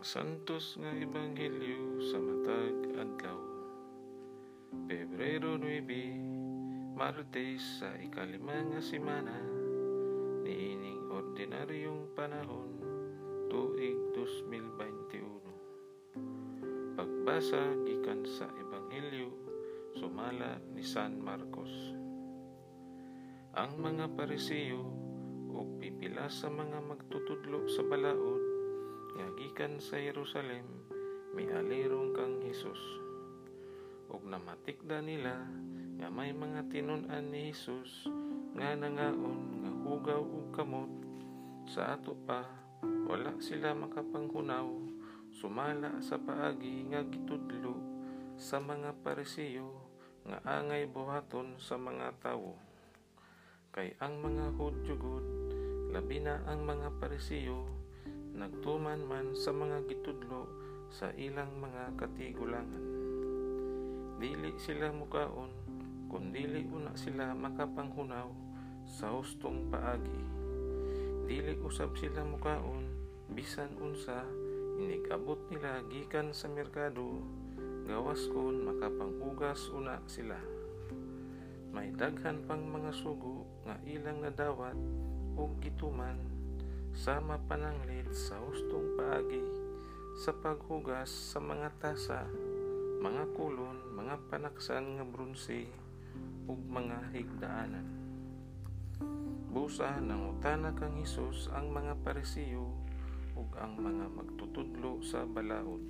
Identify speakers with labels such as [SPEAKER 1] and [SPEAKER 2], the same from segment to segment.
[SPEAKER 1] Santos nga Ebanghelyo sa matag adlaw. Pebrero 9, Martes sa ikalima nga semana niining ordinaryong panahon tuig 2021. Pagbasa gikan sa Ebanghelyo sumala ni San Marcos. Ang mga parisiyo ug pipila sa mga magtutudlo sa balaod nga gikan sa Jerusalem mialirong kang Hesus. Ug namatikda nila nga may mga tinun-an ni Hesus nga nangaon nga hugaw ug kamot. Sa ato pa wala sila makapanghunaw sumala sa paagi nga gitudlo sa mga parisiyo nga angay buhaton sa mga tawo. Kay ang mga Hudyo gud labi na ang mga parisiyo nagtuman man sa mga gitudlo sa ilang mga katigulangan. Dili sila mukaon, kundili una sila makapanghunaw sa hustong paagi. Dili usab sila mukaon, bisan unsa, inigabot nila gikan sa merkado, gawas kon makapanghugas una sila. May daghan pang mga sugo nga ilang nadawat o gituman sama pananglit sa hustong paagi sa paghugas sa mga tasa, mga kulon, mga panaksan nga bronse ug mga higdaanan. Busa nangutana kang Hesus ang mga parisiyo ug ang mga magtutudlo sa balaod.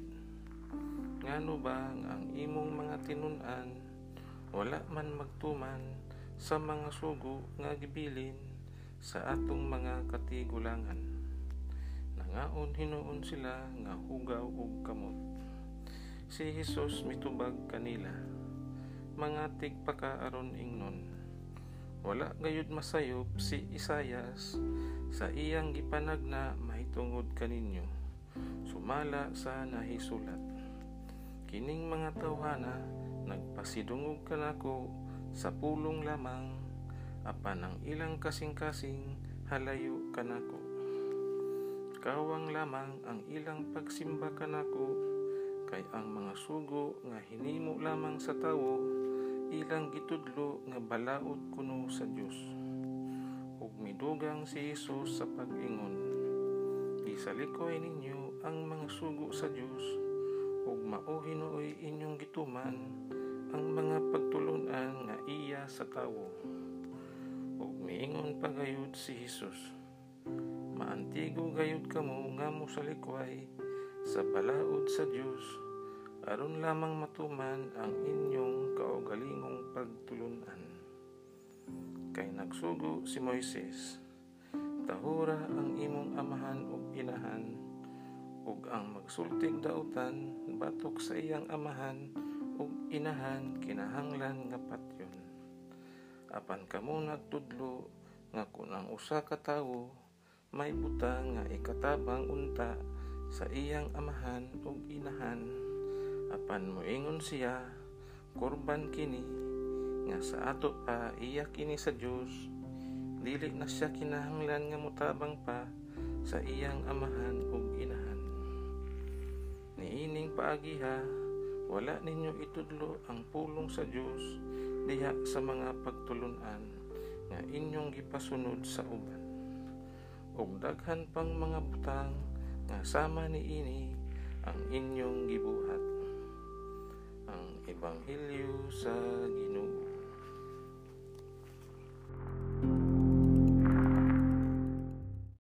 [SPEAKER 1] Ngano ba ang imong mga tinun-an wala man magtuman sa mga sugo nga gibilin sa atong mga katigulangan. Nangaon hinuon sila nga hugaw ug kamot. Si Hesus mitubag kanila. Mga tigpakaaron ingnon. Wala gayud masayop si Isayas sa iyang gipanagna mahitungod kaninyo. Sumala sa nahisulat. Kining mga tawhana nagpasidungog kanako sa pulong lamang apan ang ilang kasing-kasing halayo kanako. Kawang lamang ang ilang pagsimba kanako kay ang mga sugo nga hinimo lamang sa tawo ilang gitudlo nga balaod kuno sa Dios. Ug midugang si Hesus sa pag-ingon. Isalikoy ninyo ang mga sugo sa Dios ug mauhinuoy inyong gituman ang mga pagtulunan nga iya sa tawo. Ug miingon pa gayud si Hesus. Maantigo gayud kamo nga mo sa likway sa balaod sa Dios aron lamang matuman ang inyong kaugalingong pagtulunan. Kay nagsugo si Moises, tahura ang imong amahan ug inahan ug ang magsultig dautan batok sa iyang amahan ug inahan kinahanglan nga patyon. Apan kamo nagtudlo nga kung ang usa ka tawo may butang nga ikatabang unta sa iyang amahan ug inahan. Apan moingon siya kurban kini nga sa ato pa iya kini sa Dios. Dili na siya kinahanglan nga mutabang pa sa iyang amahan ug inahan. Niining paagiha wala ninyo itudlo ang pulong sa Dios diha sa mga pagtulunan nga inyong gipasunod sa uban. Ug daghan pang mga butang nga sama niini ang inyong gibuhat. Ang Ebanghelyo sa